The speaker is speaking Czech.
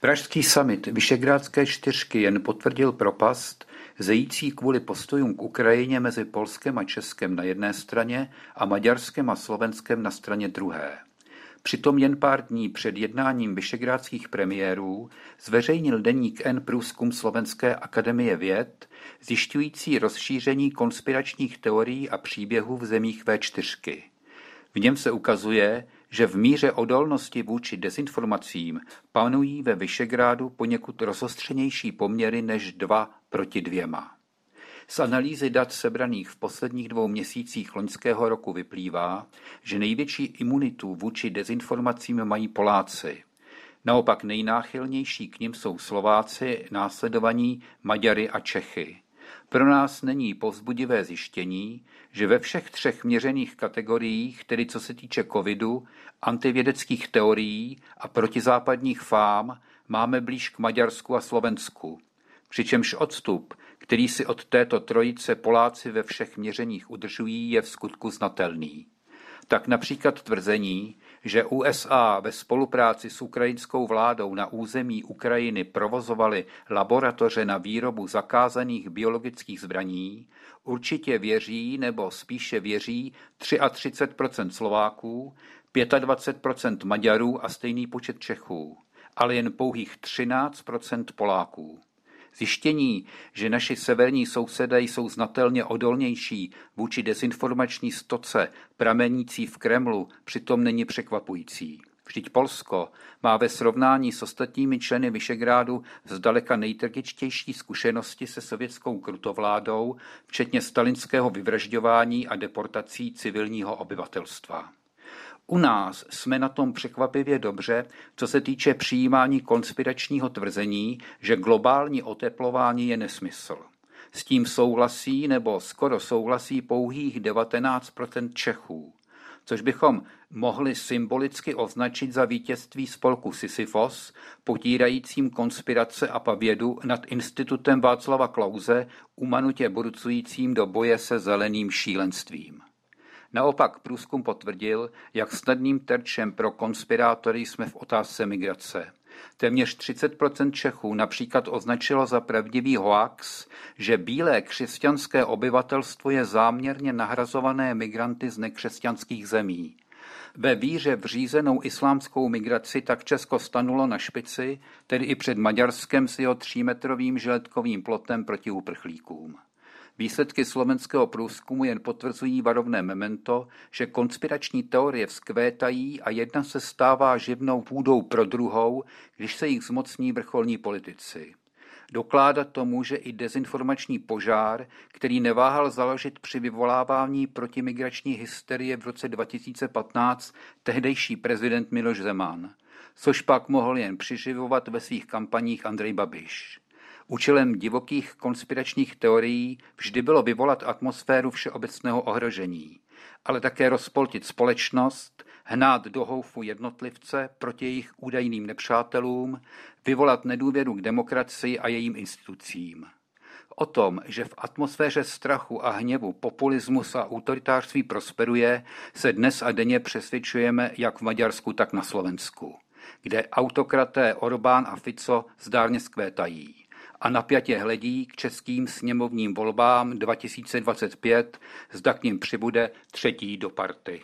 Pražský summit Vyšegrádské čtyřky jen potvrdil propast, zející kvůli postojům k Ukrajině mezi Polskem a Českem na jedné straně a Maďarskem a Slovenskem na straně druhé. Přitom jen pár dní před jednáním vyšegrádských premiérů zveřejnil deník N průzkum Slovenské akademie věd, zjišťující rozšíření konspiračních teorií a příběhů v zemích V4. V něm se ukazuje, že v míře odolnosti vůči dezinformacím panují ve Vyšegrádu poněkud rozostřenější poměry než dva proti dvěma. Z analýzy dat sebraných v posledních dvou měsících loňského roku vyplývá, že největší imunitu vůči dezinformacím mají Poláci. Naopak nejnáchylnější k nim jsou Slováci, následovaní Maďary a Čechy. Pro nás není povzbudivé zjištění, že ve všech třech měřených kategoriích, tedy co se týče covidu, antivědeckých teorií a protizápadních fám, máme blíž k Maďarsku a Slovensku. Přičemž odstup, který si od této trojice Poláci ve všech měřeních udržují, je v skutku znatelný. Tak například tvrzení, že USA ve spolupráci s ukrajinskou vládou na území Ukrajiny provozovaly laboratoře na výrobu zakázaných biologických zbraní, určitě věří nebo spíše věří 33 Slováků, 25% Maďarů a stejný počet Čechů, ale jen pouhých 13% Poláků. Zjištění, že naši severní sousedé jsou znatelně odolnější vůči dezinformační stoce pramenící v Kremlu, přitom není překvapující. Vždyť Polsko má ve srovnání s ostatními členy Vyšegrádu zdaleka nejtragičtější zkušenosti se sovětskou krutovládou, včetně stalinského vyvražďování a deportací civilního obyvatelstva. U nás jsme na tom překvapivě dobře, co se týče přijímání konspiračního tvrzení, že globální oteplování je nesmysl. S tím souhlasí nebo skoro souhlasí pouhých 19% Čechů, což bychom mohli symbolicky označit za vítězství spolku Sisyfos, potírajícím konspirace a pavědu nad institutem Václava Klauze, umanutě burcujícím do boje se zeleným šílenstvím. Naopak průzkum potvrdil, jak snadným terčem pro konspirátory jsme v otázce migrace. Téměř 30% Čechů například označilo za pravdivý hoax, že bílé křesťanské obyvatelstvo je záměrně nahrazované migranty z nekřesťanských zemí. Ve víře v řízenou islámskou migraci tak Česko stanulo na špici, tedy i před Maďarskem s jeho třímetrovým žiletkovým plotem proti uprchlíkům. Výsledky slovenského průzkumu jen potvrzují varovné memento, že konspirační teorie vzkvétají a jedna se stává živnou půdou pro druhou, když se jich zmocní vrcholní politici. Dokládat to může i dezinformační požár, který neváhal založit při vyvolávání protimigrační hysterie v roce 2015 tehdejší prezident Miloš Zeman, což pak mohl jen přiživovat ve svých kampaních Andrej Babiš. Účelem divokých konspiračních teorií vždy bylo vyvolat atmosféru všeobecného ohrožení, ale také rozpoltit společnost, hnát do houfu jednotlivce proti jejich údajným nepřátelům, vyvolat nedůvěru k demokracii a jejím institucím. O tom, že v atmosféře strachu a hněvu populismus a autoritářství prosperuje, se dnes a denně přesvědčujeme jak v Maďarsku, tak na Slovensku, kde autokraté Orbán a Fico zdárně skvétají a napjatě hledí k českým sněmovním volbám 2025, zda k ním přibude třetí do party.